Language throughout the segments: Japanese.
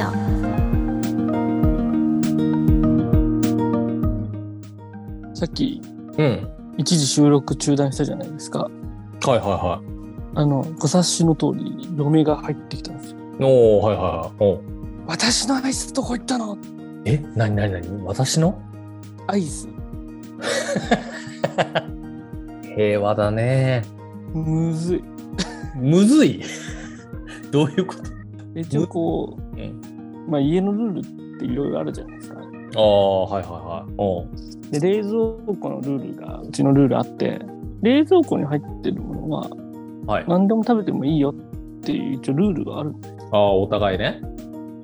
しょうさっきうん。一時収録中断したじゃないですか。はいはいはあの、ご察しの通り、嫁が入ってきたんですよ。い。おー、はいはいはい。おー私のアイスどこ行ったの？え、なになになに私の？アイス。平和だね。むずい。むずい？どういうこと？一応こうん。う、まあ家のルールっていろいろあるじゃないですか。ああ、はいはいはい。で、冷蔵庫のルールが、うちのルールあって、冷蔵庫に入ってるものははい。あ何でも食べてもいいよっていう一応ルールがあるんであー、お互いね。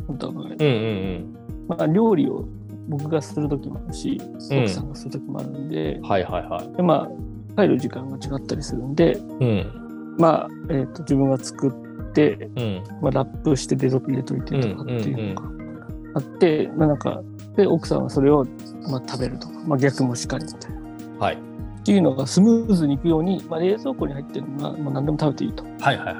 お互い。うんうんまあ料理を僕がする時もあるし、うん奥さんがする時もあるんでうん。、はいはいはい。でまあ帰る時間が違ったりするんで、うん。まあ、えー、と自分が作って、うん。まあ、ラップして冷蔵庫入れといてとかっていうのがあって、まあなんかで奥さんはそれを、まあ、食べるとか、まあ、逆もしかりみたいな。はい。っていうのがスムーズにいくように、まあ、冷蔵庫に入ってるのがもう何でも食べていいと。はいはいはい。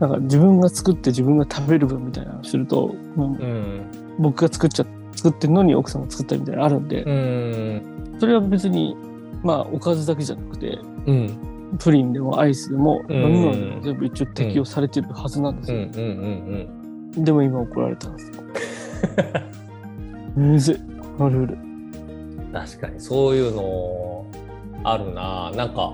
なんか自分が作って自分が食べる分みたいなのをすると、うん。僕が作っちゃ作ってるのに奥さんが作ったみたいなのあるんで、うん。それは別にまあおかずだけじゃなくてうん。プリンでもアイスでもうん飲み物でも全部一応適用されてるはずなんですよ。うんうんうんでも今怒られたんですよ。むずい、このルール。うん。確かにそういうのあるな。なんか、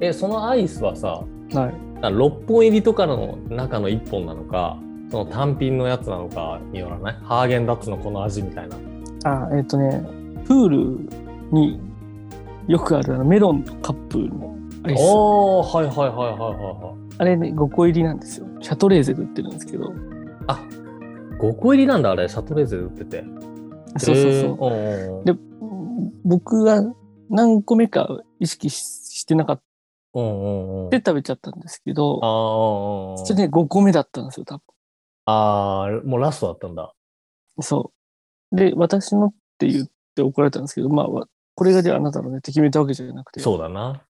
え、そのアイスはさ、はい。6本入りとかの中の1本なのか、その単品のやつなのかによらない？ハーゲンダッツのこの味みたいな。あ、えっ、とね、プールによくあるあのメロンのカップのアイス。おー、はいはいはいはいはいはい。あれね、5個入りなんですよ。シャトレーゼで売ってるんですけど。あ、5個入りなんだ、あれ、シャトレーゼで売ってて。そうそうそう。そうで僕が何個目か意識ししてなかっ。たで食べちゃったんですけど、あーそれね、5個目だったんですよ、多分。あー、もうラストだったんだ。そう。で、私のって言って怒られたんですけど、まあ、わこれがじゃああなたのねって決めたわけじゃなくて、そうだな。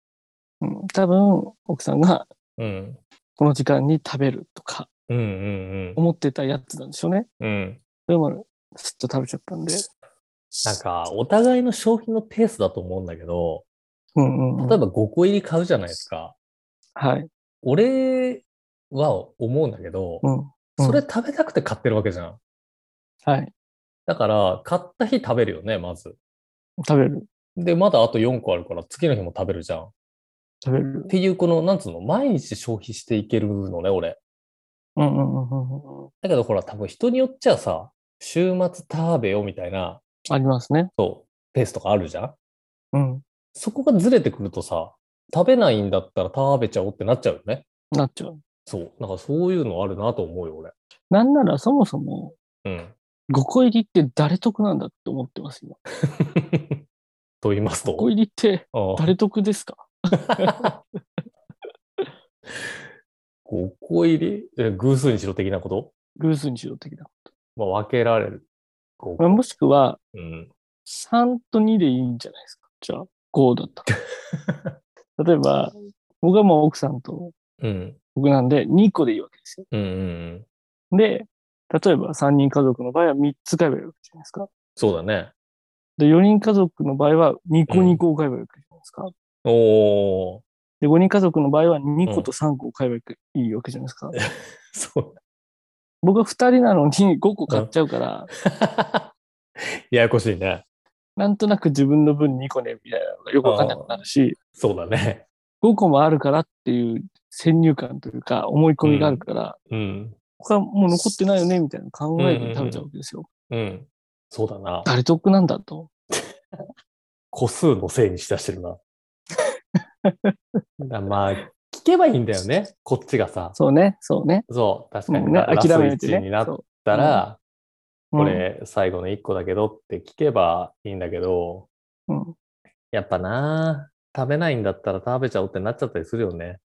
うん、多分、奥さんがうん。この時間に食べるとか思ってたやつなんでしょうね。うん。うん。でも、すっと食べちゃったんで。なんか、お互いの消費のペースだと思うんだけど、うんうん、うん。例えば5個入り買うじゃないですか。はい。俺は思うんだけど、うん。うんそれ食べたくて買ってるわけじゃん。はい。だから、買った日食べるよね、まず。食べる。で、まだあと4個あるから、次の日も食べるじゃん。っ食べる。ていう、この、なんつうの、毎日消費していけるのね、俺。うんうんうんうんうん。だけど、ほら、多分人によっちゃさ、週末食べよみたいな、ありますね。そう、ペースとかあるじゃん？うん。そこがずれてくるとさ、食べないんだったら食べちゃおうってなっちゃうよね。なっちゃう。そう。なんかそういうのあるなと思うよ、俺。なんならそもそもうん。5個入りって誰得なんだって思ってます、今。と言いますと？5個入りって誰得ですか？5個入り？え偶数にしろ的なこと？偶数にしろ的な。まあ、分けられる。5まあ、もしくはうん。3と2でいいんじゃないですか？じゃあ5だったら。例えば、僕はもう奥さんとうん。僕なんで2個でいいわけですよ。うんうんうん。で、例えば3人家族の場合は3つ買えばいいわけじゃないですか。そうだね。で、4人家族の場合は2個うん2個を買えばいいわけじゃないですか。おー。で、5人家族の場合は2個と3個を買えばいいわけじゃないですか。そう。僕は2人なのに5個買っちゃうから、ややこしいね。なんとなく自分の分2個ね、みたいなのがよくわかんなくなるし、そうだね。5個もあるからっていう先入観というか思い込みがあるから、うん。他もう残ってないよね、みたいな考えで食べちゃうわけですよ。うん。そうだな。誰得なんだと。個数のせいにしだしてるな。だまあ、聞けばいいんだよね。こっちがさ。そうね、そうね。そう、確かに。ね、ラ諦めてラスト1になね。ったら、うんこ、れ最後の1個だけどって聞けばいいんだけど、うん。やっぱな、食べないんだったら食べちゃおうってなっちゃったりするよね。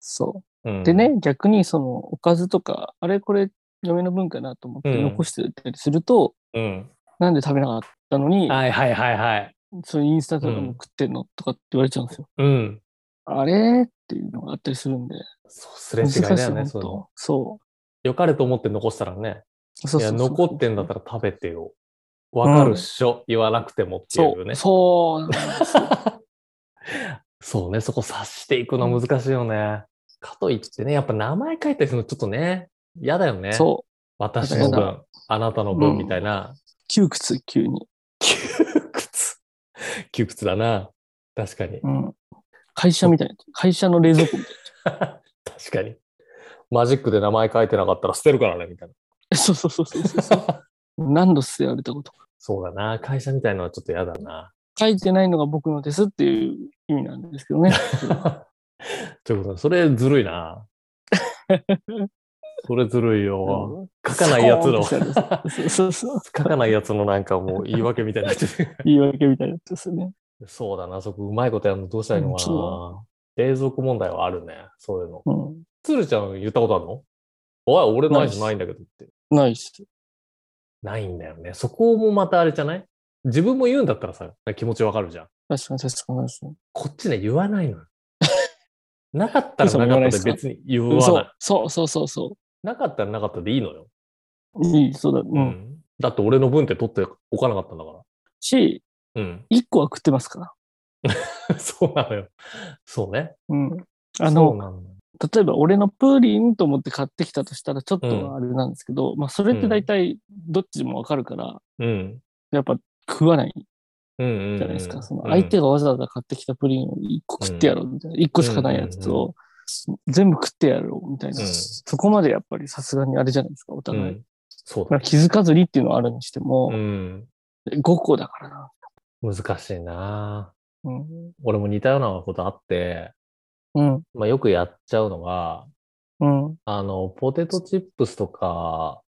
そうう。ん、でね、逆にその、おかずとか、あれこれ、嫁の分かなと思ってうん残してたりすると、うん。なんで食べなかったのに、はいはいはいはい。そのインスタとかうんも食ってんのとかって言われちゃうんですよ。うん。あれ？っていうのがあったりするんで。そう、すれ違いだよね、そういうの本。当そ良かれと思って残したらね。う。そういや、そうそう残ってんだったら食べてよ。わかるっしょ、言わなくてもっていそうう、ね。そうなんですよ。そうね、そこ察していくのは難しいよね。かといってね、やっぱ名前書いたりするのちょっとね、嫌だよね。そ私の分、あなたの分みたいな。う。窮屈、急に。窮屈だな。確かに。うん。会社みたいな。会社の冷蔵庫みたい 確かに。マジックで名前書いてなかったら捨てるからね、みたいな。な。そうそうそうそうそう。何度捨てられたことか。そうだな。会社みたいのはちょっと嫌だな。書いてないのが僕のですっていう意味なんですけどね。ということで、それずるいな。それずるいよ。書かないやつの、書。かないやつのなんかもう言い訳みたいになってる。言い訳みたいなやつですよね。そうだな、そこうまいことやるのどうしたらいいのかうんな。冷蔵庫問題はあるね、そういうの。うん。つるちゃん言ったことあるの？おい、俺ないじゃなないいんだけどって。ないっす。ないんだよね。そこもまたあれじゃない？自分も言うんだったらさ、気持ちわかるじゃん。確かに確かに確かに。こっちね、言わないのよ。なかったらなかったで別に言わそなうそうそうそうそい。なかったらなかったでいいのよ。う。いい、そうだ。う。うんん。だって俺の分って取っておかなかったんだかし、ら。うん。一個は食ってますから。そうなのよ。そうね。うん。あそうの、なんだよ例えば俺のプーリンと思って買ってきたとしたらちょっとはあれなんですけど、まあそれって大体どっちもわかるから、うん。やっぱ食わないうんうんうん。じゃないですか。その相手がわざわざ買ってきたプリンを一個食ってやろうみたいな。一個しかないやつを全部食ってやろうみたいな。うんそこまでやっぱりさすがにあれじゃないですか、おう互い。ん。そうだまあ。気づかずにっていうのはあるにしてもう、ん。5個だからな。難しいなうん。俺も似たようなことあって、うん。まあよくやっちゃうのが、うん。あの、ポテトチップスとか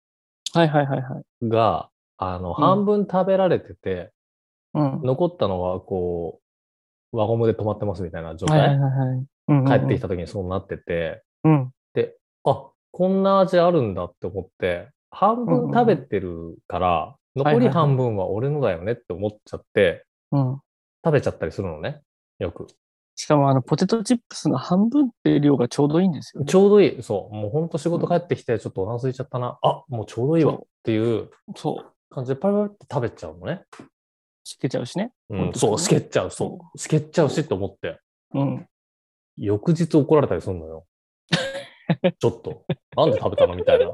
はいはいはいはい。が、あの、半分食べられてて、うん。残ったのは、こう、輪ゴムで止まってますみたいな状態。はいはいはい。帰ってきた時にそうなってて、うん。で、あ、こんな味あるんだって思って、半分食べてるから、残り半分は俺のだよねって思っちゃって、うん。食べちゃったりするのね。よく。しかもあの、ポテトチップスの半分って量がちょうどいいんですよね。ちょうどいい。そう。もうほんと仕事帰ってきて、ちょっとお腹空いちゃったな。あ、もうちょうどいいわっていう。感じでパリパリって食べちゃうのね。しけちゃうしね。うん、そう、しけっちゃう。そう。しけっちゃうしって思って。うん。翌日怒られたりするのよ。ちょっと。なんで食べたのみたいな。い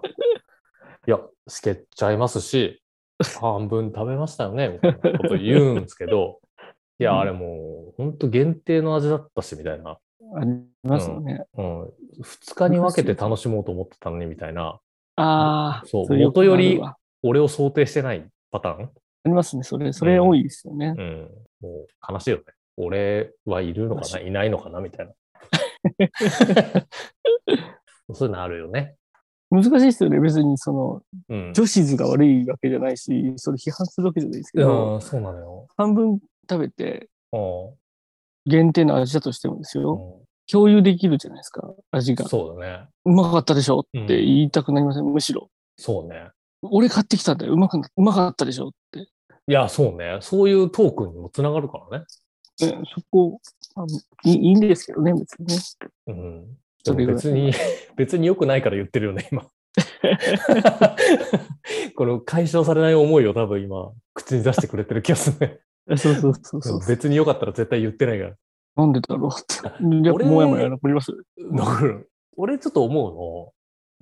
や、しけっちゃいますし、半分食べましたよねみたいなこと言うんですけど、いや、あれもう、ほんと限定の味だったし、みたいな。ありますよね。うん。二日に分けて楽しもうと思ってたのに、みたいな。ああ。そう元より俺を想定してないパターン？ありますね。それ、それ多いですよね。うん。もう悲しいよね。俺はいるのかな？いないのかな？みたいな。そういうのあるよね。難しいですよね。別に、その、うん。女子図が悪いわけじゃないし、それ批判するわけじゃないですけど、うん、そうなのよ。半分食べて、う限定の味だとしてもですんよ。共有できるじゃないですか、味が。そうだね。うまかったでしょって言いたくなりません、むしろ。そうね。俺買ってきたんだよ。うまくな、うまかったでしょって。いや、そうね。そういうトークにもつながるからね。ねそこ、あのいいいいんですけどね、別にね。うん。別に、別に良くないから言ってるよね、今。この解消されない思いを多分今、口に出してくれてる気がするね。そうそうそうそう。別に良かったら絶対言ってないから。なんでだろうって。やっぱもやもや残ります？よ。残る。俺ちょっと思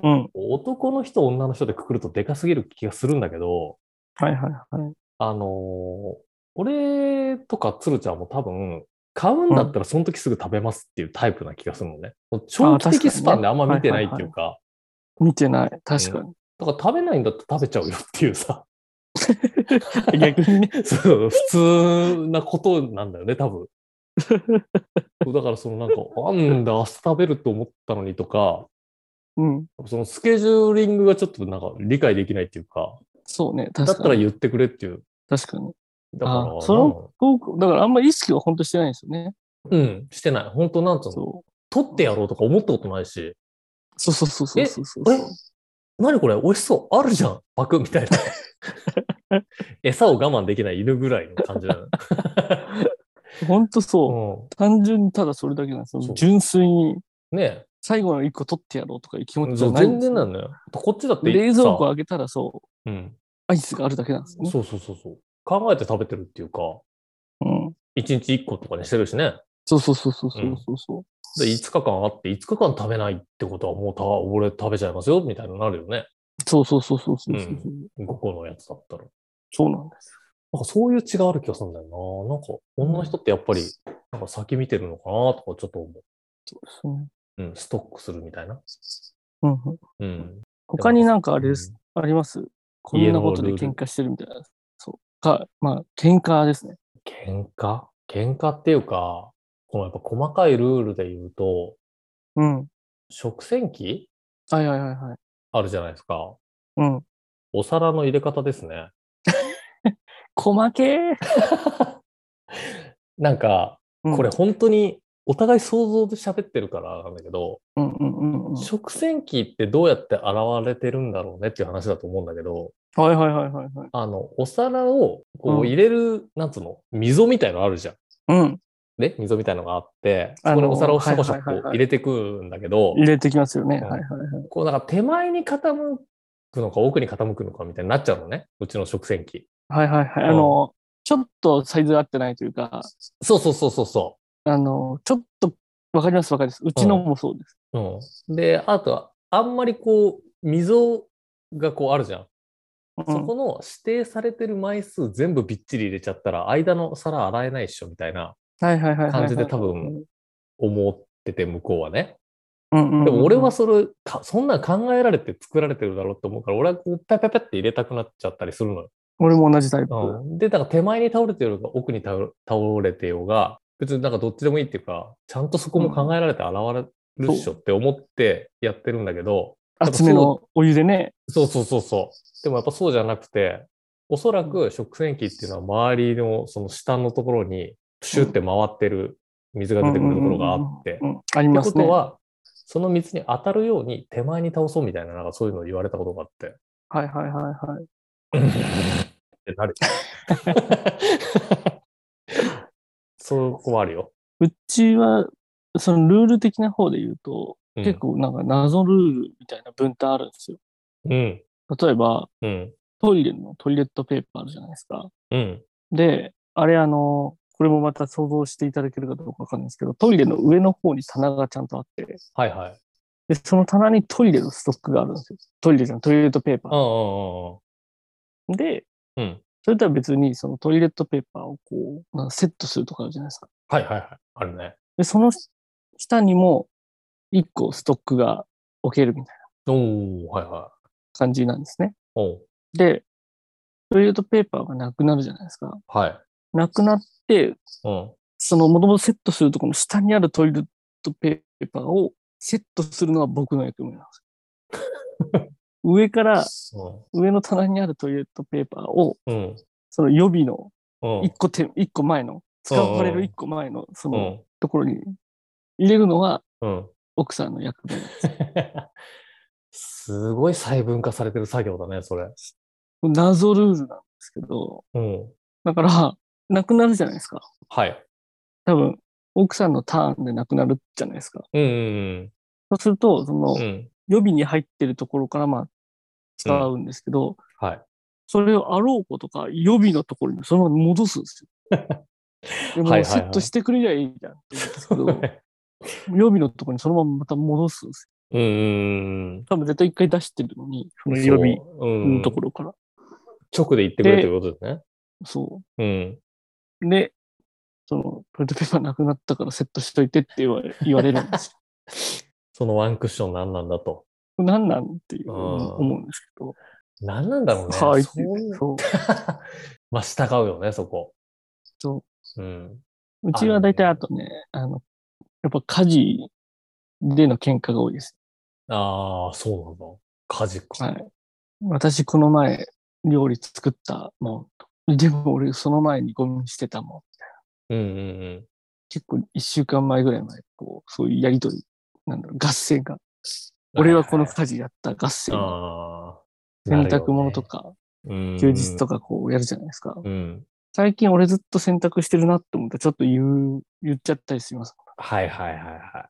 うの、うん。男の人、女の人でくくるとでかすぎる気がするんだけど、はいはいはい。あのー俺とか鶴ちゃんも多分、買うんだったらその時すぐ食べますっていうタイプな気がするのね。長期的スパンであんま見てないっていうか、見てない。確かに。だから食べないんだったら食べちゃうよっていうさ、逆にね。そう普通なことなんだよね、多分。だからそのなんか、なんだ、明日食べると思ったのにとか、うん。そのスケジューリングがちょっとなんか理解できないっていうか、そうね。だっ確かに。たら言ってくれっていう。確かに。だから、あその僕、だからあんまり意識は本当してないんですよね。うん、してない。本当なんつうの？取ってやろうとか思ったことないし、そうそうそうそうそうそうえ何これ？美味しそうあるじゃんパクみたいな。餌を我慢できない犬ぐらいの感じだよね。本当そう。う単純にただそれだけなんですよ。純粋にん、ね最後の一個取ってやろうとかいう気持えそうちじゃないん全ですよ然なんだよ。こっちだって冷蔵庫さ開けたらそう、うん、アイスがあるだけなんですよね。そうそうそうそう。考えて食べてるっていうか、うん。一日一個とかにしてるしね。そうそうそうそうそうそうそう。で、5日間あって、5日間食べないってことはもうた、俺食べちゃいますよ、みたいになるよね。そうそうそうそうそうそう、う5個のやつだったら。そうなんですなんかそういう違いある気がするんだよな。なんか女の人ってやっぱり、なんか先見てるのかなとかちょっと思そうですね。う。うん、ストックするみたいな。うんうん、うん。他になんかあれです、うんあります？こんなことで喧嘩してるみたいな。か、まあ、喧嘩ですね。喧嘩？喧嘩っていうか、このやっぱ細かいルールで言うと、うん。食洗機？はいはいはいはい。あるじゃないですか。うん。お皿の入れ方ですね。細けー。なんか、うんこれ本当にお互い想像で喋ってるからなんだけど、うんうんうんうん。食洗機ってどうやって現れてるんだろうねっていう話だと思うんだけど、はいはいはいはいはい。あの、お皿をこうんう入れる、なんつうの、溝みたいのあるじゃん。うん。ね、溝みたいのがあって、そこにお皿をシャコシャコ入れてくんだけど、入れてきますよね。うんはいはいはい。こうなんか手前に傾くのか奥に傾くのかみたいになっちゃうのね。うちの食洗機。はいはいはい。うんあの、ちょっとサイズが合ってないというか、そうそうそうそうそあの、ちょっと、わかりますわかります。うちのもそうです。う。うん。で、あとは、あんまりこう、溝がこうあるじゃん。うんそこの指定されてる枚数全部びっちり入れちゃったら、間の皿洗えないっしょみたいなはいはいはいはいはい。感じで多分思ってて、向こうはね。でも俺はそれ、かそんなん考えられて作られてるだろうと思うから、俺はこう、ペペペって入れたくなっちゃったりするのよ。俺も同じタイプ。うん、で、だから手前に倒れてようが、奥に倒れてようが、別になんかどっちでもいいっていうか、ちゃんとそこも考えられて現れるっしょって思ってやってるんだけど、厚めのお湯でね。そうそうそうそう。でもやっぱそうじゃなくて、おそらく食洗機っていうのは周りのその下のところにプシュって回ってる水が出てくるところがあって、うん、ありってますね。ことは、その水に当たるように手前に倒そうみたいな、なんかそういうのを言われたことがあって。はいはいはいはい。ってなる。そこはあるよ。うちは、そのルール的な方で言うと、うん結構なんか謎ルールみたいな分担あるんですよ。うん。例えば、うん。トイレのトイレットペーパーあるじゃないですか。うん。で、あれあの、これもまた想像していただけるかどうかわかんないんですけど、トイレの上の方に棚がちゃんとあって、はいはい。で、その棚にトイレのストックがあるんですよ。トイレじゃん、トイレットペーパうんー。うんで、うん。うん。それとは別にそのトイレットペーパーをこう、セットするとかあるじゃないですか。はいはいはい。あるね。で、その下にも一個ストックが置けるみたいなおー、はいはい。感じなんですね。おうで、トイレットペーパーがなくなるじゃないですか。はい。なくなって、うん。そのもともとセットするところの下にあるトイレットペーパーをセットするのは僕の役目なんですよ。上から、上の棚にあるトイレットペーパーを、うん。その予備のうん。一個手、一個前の、使われる一個前のそのうん。ところに入れるのはうん。奥さんの役目です。すごい細分化されてる作業だね、それ。謎ルールなんですけど、うん。だから、なくなるじゃないですか。はい。多分、奥さんのターンでなくなるじゃないですか。うんうんそうすると、そのうん。う、ん。予備に入ってるところからまあ、使うんですけど、はい。それをあろうことか予備のところにそのまま戻すんですよ。でもセットしてくれりゃいいじゃんって言うんですけど、予備のところにそのまままた戻すんですよ。うんうん多分絶対一回出してるのに、その予備のところから。直で言ってくれということですね。そうん。う。で、その、トイレットペーパーなくなったからセットしといてって言われ言われるんです そのワンクッション何なんだと。よ。何なんっていううん思うんですけど。何なんだろうね。はいそう。まあ、従うよね、そこ。。そううん。うちは大体あとね、あの、やっぱ家事での喧嘩が多いです。ああ、そうなんだ。家事か。はい。私、この前、料理作ったもん。でも俺、その前にゴミ捨てたもん。うんうんうん。結構、一週間前ぐらいまで、こう、そういうやりとり、なんだろう、合戦が。俺はこの家事やった合戦。洗濯物とか、休休日とかこうやるじゃないですか。うん。最近俺ずっと洗濯してるなって思ったらちょっと言う、言っちゃったりします。はいはいはいは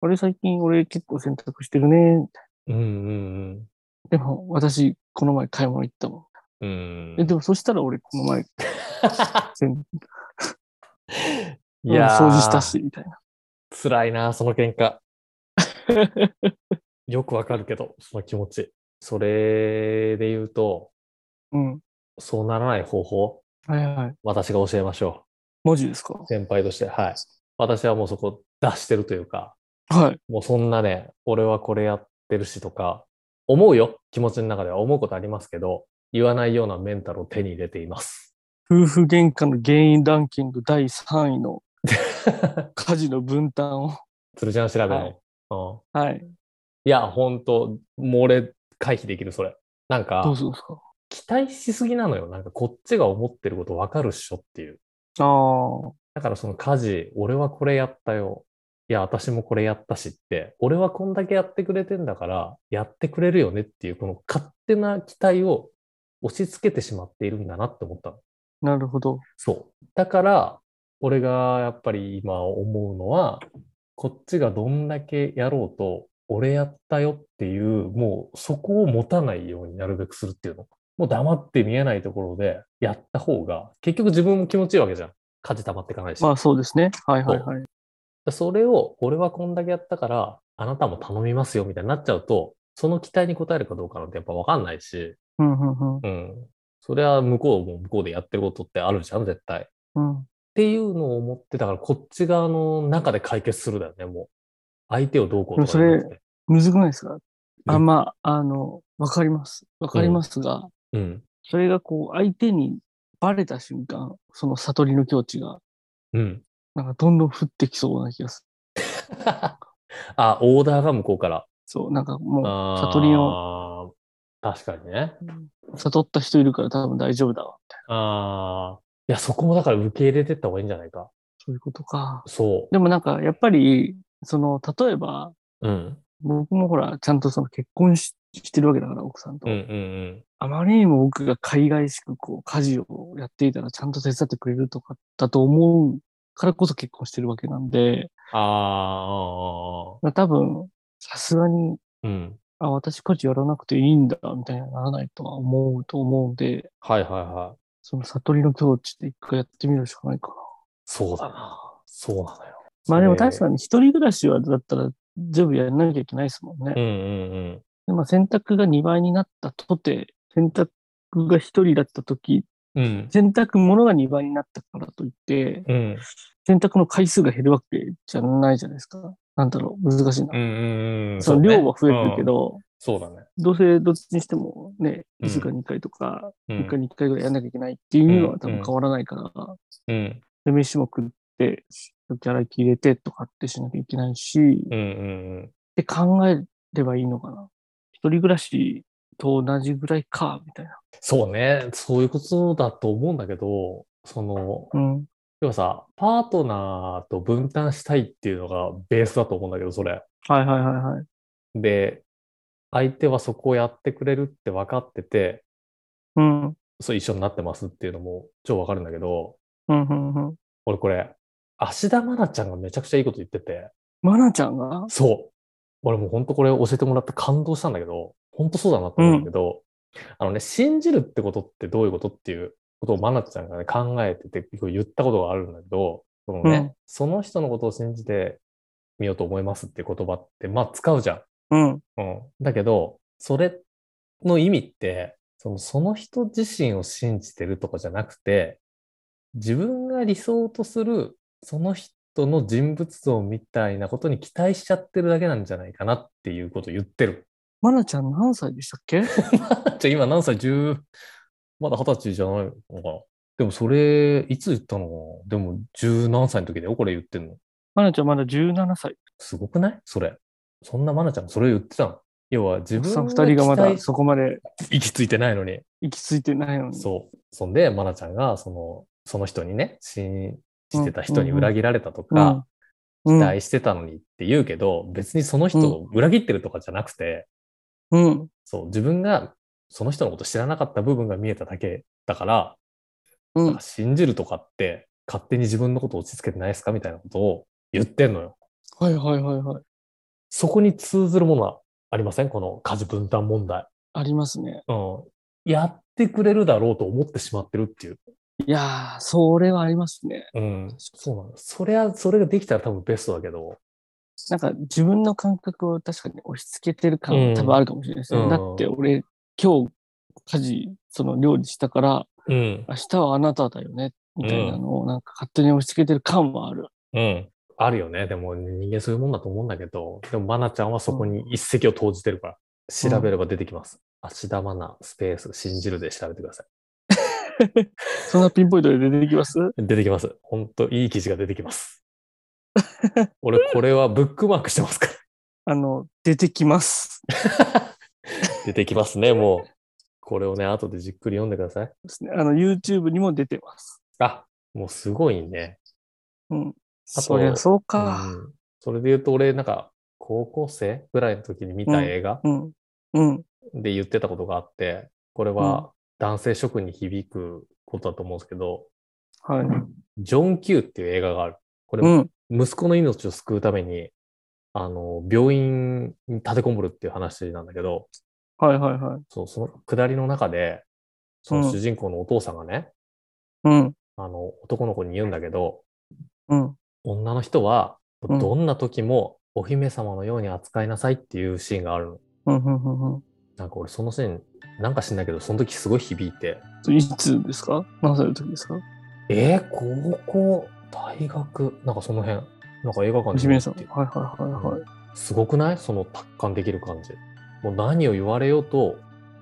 俺最近俺結構洗濯してるね。い。うんうんでも私この前買い物行ったもん。うん。うんえ、でもそしたら俺この前洗 いやー掃除したし、みたいな。辛いな、その喧嘩。よくわかるけど、その気持ち。それで言うと、うん。そうならない方法、はいはい。私が教えましょ文字ですか？う。先輩として。はい。私はもうそこ出してるというか、はい。もうそんなね、俺はこれやってるしとか、思うよ。気持ちの中では思うことありますけど、言わないようなメンタルを手に入れています。夫婦喧嘩の原因ランキング第3位の 家事の分担を。鶴ちゃん調べの。はいうんはい。いや、ほんと、もう俺、回避できる、それ。なんどかう、するんですか？期待しすぎなのよ。なんか、こっちが思ってること分かるっしょっていう。ああ。だから、その家事、俺はこれやったよ。いや、私もこれやったしって、俺はこんだけやってくれてんだから、やってくれるよねっていう、この勝手な期待を押し付けてしまっているんだなって思ったの。なるほど。そう。だから、俺がやっぱり今思うのは、こっちがどんだけやろうと、俺やったよっていう、もうそこを持たないようになるべくするっていうの。もう黙って見えないところでやった方が、結局自分も気持ちいいわけじゃん。家事溜まっていかないし。まあそうですね。はいはいはい。それを、俺はこんだけやったから、あなたも頼みますよみたいになっちゃうと、その期待に応えるかどうかなんてやっぱわかんないし、うんうんうん。それは向こうも向こうでやってることってあるじゃん、絶対。うん。うん。っていうのを思ってたから、こっち側の中で解決するだよね、もう。相手をどうこうとかじゃなくて。むずくないですか？あ、うんまあ、あの、わかります。わかりますが、うん。それがこう、相手にバレた瞬間、その悟りの境地が、うん。なんかどんどん降ってきそうな気がする。あ、オーダーが向こうから。そう、なんかもう、悟りの、確かにね。悟った人いるから多分大丈夫だわ、みたいああ。いや、そこもだから受け入れてった方がいいんじゃないか。な。そういうことか。そでもなんか、やっぱり、その、例えば、う。うん。僕もほら、ちゃんとその結婚ししてるわけだから、奥さんと。うんうんあまりにも僕が海外しくこう、家事をやっていたらちゃんと手伝ってくれるとかだと思うからこそ結婚してるわけなんで、ああ、多分、さすがに、うん。あ、私家事やらなくていいんだ、みたいにはならないとは思うと思うんで、はいはいはい。その悟りの境地で一回やってみるしかないかな。そうだな。そうなのよ。まあでも確に。かに一人暮らしはだったら全部やらなきゃいけないですもんね。うんうんでまあ洗濯が2倍になったとて、洗濯が一人だった時、うん。うん。洗濯物が2倍になったからといって、うん。洗濯の回数が減るわけじゃないじゃないですか。なんだろう、難しいな。うんうんうん。そのね量は増えてるけ。ど、うんそうだね。どうせどっちにしてもね、うん1週間に1回とか、うん1回に1回ぐらいやんなきゃいけないっていうのは多分変わらないから、うん。で飯も食って、食器洗い機入れてとかってしなきゃいけないし、うんうんうん。って考えればいいのかな。一人暮らしと同じぐらいか、みたいな。そうね。そういうことだと思うんだけど、その、うん。要はさ、パートナーと分担したいっていうのがベースだと思うんだけど、それ。はいはいはいはい。で、相手はそこをやってくれるって分かってて、うん。そう一緒になってますっていうのも超わかるんだけど、うん、うん、うん。俺これ、芦田愛菜ちゃんがめちゃくちゃいいこと言ってて、まなちゃんが？そう。俺もう本当これ教えてもらって感動したんだけど、本当そうだなと思うんだけど、あのね、信じるってことってどういうことっていうことを愛菜ちゃんがね、考えてて言ったことがあるんだけど、そのね、うんその人のことを信じてみようと思いますっていう言葉って、まあ使うじゃん。うん。うん。だけど、それの意味って、そのその人自身を信じてるとかじゃなくて、自分が理想とするその人の人物像みたいなことに期待しちゃってるだけなんじゃないかなっていうことを言ってる。まなちゃん何歳でしたっけ？じゃあ今何歳 ?10、まだ20歳じゃないのかなでもそれ、いつ言ったのかな？でも十何歳の時だよ、これ言ってんの。まなちゃんまだ17歳。すごくない？それ。そんなマナちゃんがそれを言ってたの？要は自分二人がまだそこまで行き着いてないのに。行き着いてないのに。そう。そんで、マナちゃんが、その、その人にね、信してた人に裏切られたとか、うん。期待してたのにって言うけど、別にその人を裏切ってるとかじゃなくて、うん。そう、自分がその人のこと知らなかった部分が見えただけだから、うんか。信じるとかって勝手に自分のことを落ち着けてないですかみたいなことを言ってんのよ。はいはいはいはい。そこに通ずるものはありません？この家事分担問題。ありますね。うん。やってくれるだろうと思ってしまってるっていう。いやー、それはありますね。うん。そうなの。それは、それができたら多分ベストだけど。なんか自分の感覚を確かに押し付けてる感うん多分あるかもしれないですね。うんだって俺、今日家事、その料理したから、うん。明日はあなただよね、みたいなのをなんか勝手に押し付けてる感はある。うん。あるよね。でも人間そういうもんだと思うんだけど、でもマナちゃんはそこに一石を投じてるから、調べれば出てきます。芦田マナスペース信じるで調べてくださ そんなピンポイントで出てきます？い。出てきます。ほんといい記事が出てきます。俺これはブックマークしてますから。あの、出てきます。出てきますね、もう。これをね、後でじっくり読んでください。ですね。あの、YouTube にも出てます。あ、もうすごいね。うん。あとそりゃそうか。うんそれで言うと、俺、なんか、高校生ぐらいの時に見た映画。で言ってたことがあって、これは男性諸君に響くことだと思うんですけど、はい。ジョン・キューっていう映画がある。これ、うん。息子の命を救うために、あの、病院に立てこもるっていう話なんだけど、はいはいはい。そう、その下りの中で、そのうん主人公のお父さんがね、うん。あの、男の子に言うんだけど、うん。女の人は、うんどんな時もお姫様のように扱いなさいっていうシーンがあるの。うん。うん。うん。うん。なんか俺そのシーン、なんか知んないけど、その時すごい響いて、いつですか？何歳の時ですか？えー、高校、大学、なんかその辺、なんか映画館ジメンさん。見てはいはいはいはい。すごくない？その達観できる感じ。もう何を言われようと、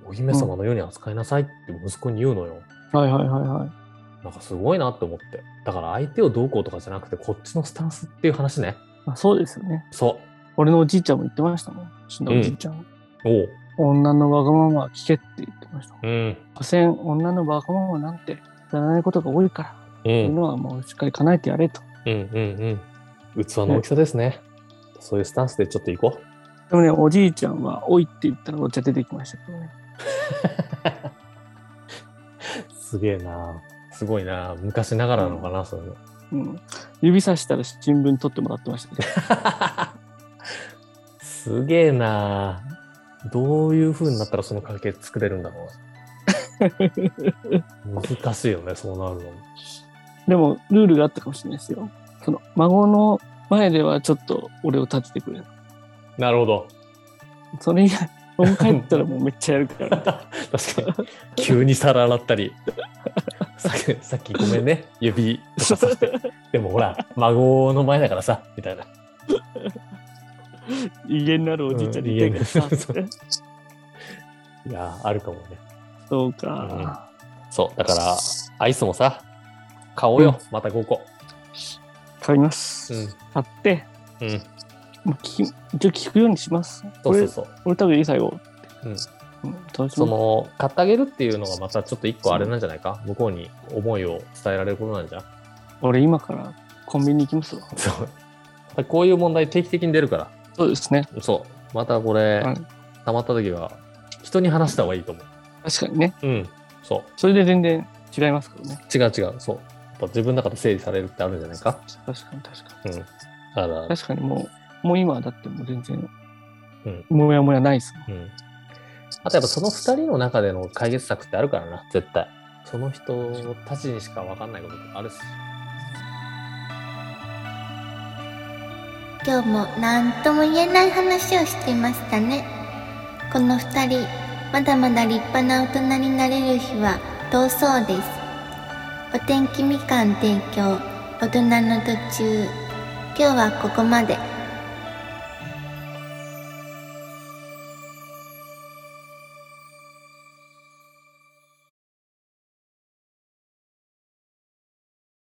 お姫様のように扱いなさいって息子に言うのよ。はいはいはいはい。なんかすごいなって思って。だから相手をどうこうとかじゃなくて、こっちのスタンスっていう話ね。あそうですよね。そ俺のおじいちゃんも言ってましたもん。死んだおじいちゃん。う。おう。女のわがままは聞けって言ってました。うん。所詮、女のわがままなんて知らないことが多いから、う。そういうんのはもうしっかり叶えてやれと。うんうんうん。器の大きさですね。そういうスタンスでちょっと行こう。でもね、おじいちゃんは、おいって言ったらお茶出てきましたけどね。すげえな。すごいな。昔ながらなのかな、そういうの。うん。指さしたら新聞取ってもらってましたね。すげえな。どういう風になったらその関係作れるんだろうな。難しいよね、そうなるの。でも、ルールがあったかもしれないですよ。その、孫の前ではちょっと俺を立ててくれる。なるほど。それ以外、僕帰ったらもうめっちゃやるから。確かに。急に皿洗ったり。さっきごめんね、指さして。でもほら、孫の前だからさ、みたいな。威厳のあるおじいちゃんに言って いやー、あるかもね。そうか。そう、だから、アイスもさ、買おうよ、また5個。買います。うん。買って、うん。もう聞き一応聞くようにします。そうそうそう。俺多分いい最後。うんその、買ってあげるっていうのがまたちょっと一個あれなんじゃないか？向こうに思いを伝えられることなんじゃ？ん俺今からコンビニ行きますわ。そう。こういう問題定期的に出るから。そうですね。そう。またこれ、はい溜まった時は、人に話した方がいいと思確かにね。う。うん。そそれで全然違いますからね。う。違う違う。そう。やっぱ自分の中で整理されるってあるんじゃないか？確かに確かうん。だからに。、確かにもう、もう今はだってもう全然、うんもやもやないですもん。うん。あとやっぱその二人の中での解決策ってあるからな、絶対。その人たちにしか分かんないこととかあるし。今日も何とも言えない話をしてましたね。この二人まだまだ立派な大人になれる日は遠そうです。お天気みかん提供。大人の途中。今日はここまで。